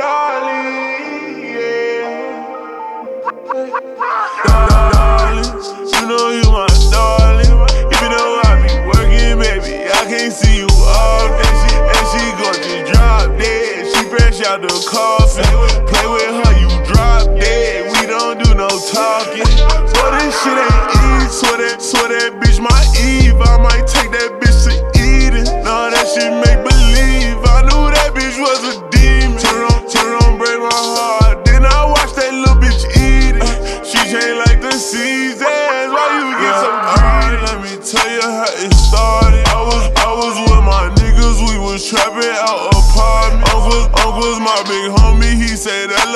darling, you know you my darling. I be working, baby, I can't see you all day. She, and she gon' just drop dead. She fresh out the coffin. Play with her, you drop dead. We don't do no talking. Swear this shit ain't easy. Swear that, swear that bitch my Eve. I might take that bitch.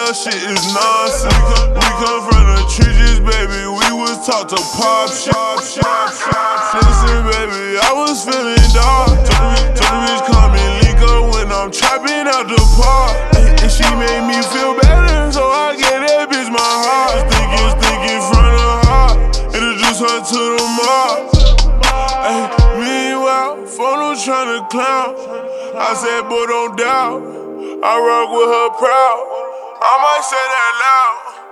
That shit is nonsense. We come, from the trenches, baby. We was taught to pop shop. Listen, baby, I was feeling dark. Told the, the bitch call me Linko when I'm trapping out the park. And, and she made me feel better, so I gave that bitch my heart. Thinking, thinking front of her. Introduce her to the mob. Ay, meanwhile, phone tryna clown. I said, boy, don't doubt. I rock with her proud. I might say that loud.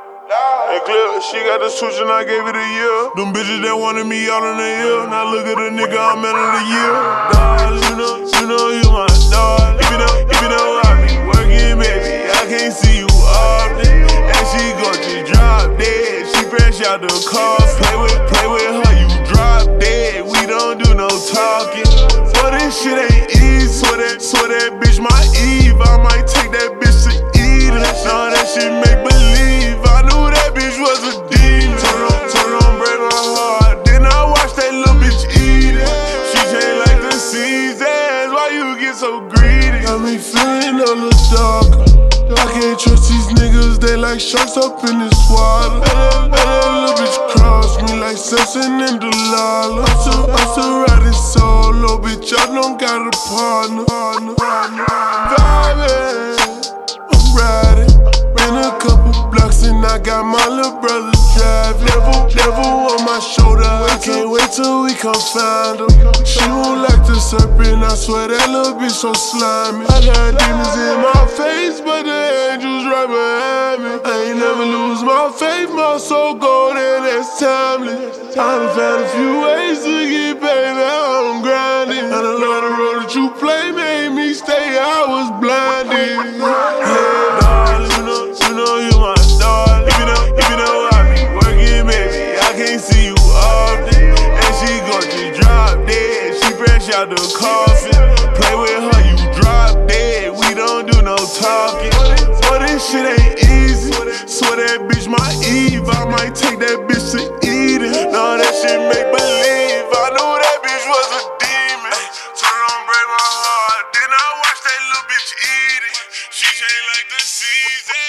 Hey, clear, she got the switch and I gave it a year. Them bitches that wanted me all in the ear. Now look at the nigga, I'm man of the year. Darling, you know, you know you my you know, if you know I be working, baby, I can't see you often. And she go to drop dead. She fresh out the car. Play with, play with her, you drop dead. We don't do no talking. But this shit ain't like sharks up in this water. And that, little bitch cross me like Samson and Delilah. I'm I'm riding solo, bitch. I don't got a partner. Vibing, I'm riding. Ran a couple blocks and I got my little brother driving. Devil, devil on my shoulder. I can't wait till we come find him. She won't like the serpent. I swear that little bitch so slimy. I got faith. My soul golden, it's timeless. I done found a few ways to get paid. Now I'm grinding. And a lot of road that you play made me stay. I was blinded. Darling, you know, you know you my. If you know, if you know I be working, baby, I can't see you often. And she drop dead. She fresh out the coffin. Break